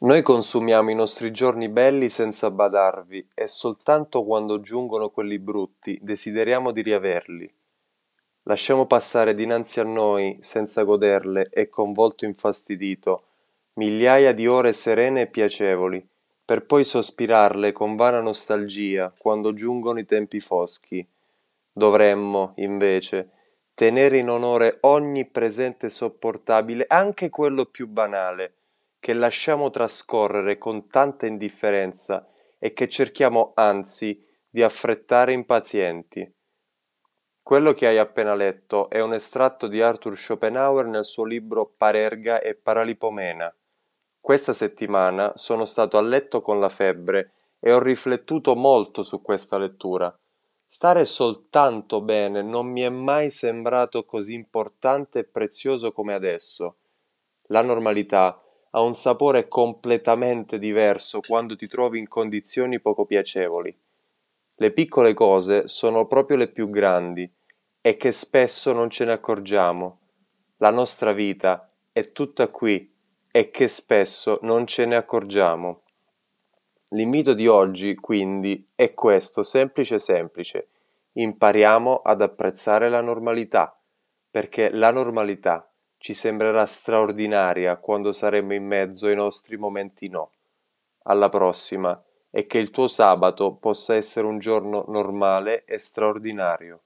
Noi consumiamo i nostri giorni belli senza badarvi e soltanto quando giungono quelli brutti desideriamo di riaverli. Lasciamo passare dinanzi a noi, senza goderle e con volto infastidito, migliaia di ore serene e piacevoli, per poi sospirarle con vana nostalgia quando giungono i tempi foschi. Dovremmo, invece, tenere in onore ogni presente sopportabile, anche quello più banale, che lasciamo trascorrere con tanta indifferenza e che cerchiamo anzi di affrettare impazienti. Quello che hai appena letto è un estratto di Arthur Schopenhauer nel suo libro Parerga e Paralipomena. Questa settimana sono stato a letto con la febbre e ho riflettuto molto su questa lettura. Stare soltanto bene non mi è mai sembrato così importante e prezioso come adesso. La normalità ha un sapore completamente diverso quando ti trovi in condizioni poco piacevoli. Le piccole cose sono proprio le più grandi e che spesso non ce ne accorgiamo. La nostra vita è tutta qui e che spesso non ce ne accorgiamo. L'invito di oggi, quindi, è questo, semplice semplice. Impariamo ad apprezzare la normalità, perché la normalità ci sembrerà straordinaria quando saremo in mezzo ai nostri momenti no. Alla prossima e che il tuo sabato possa essere un giorno normale e straordinario.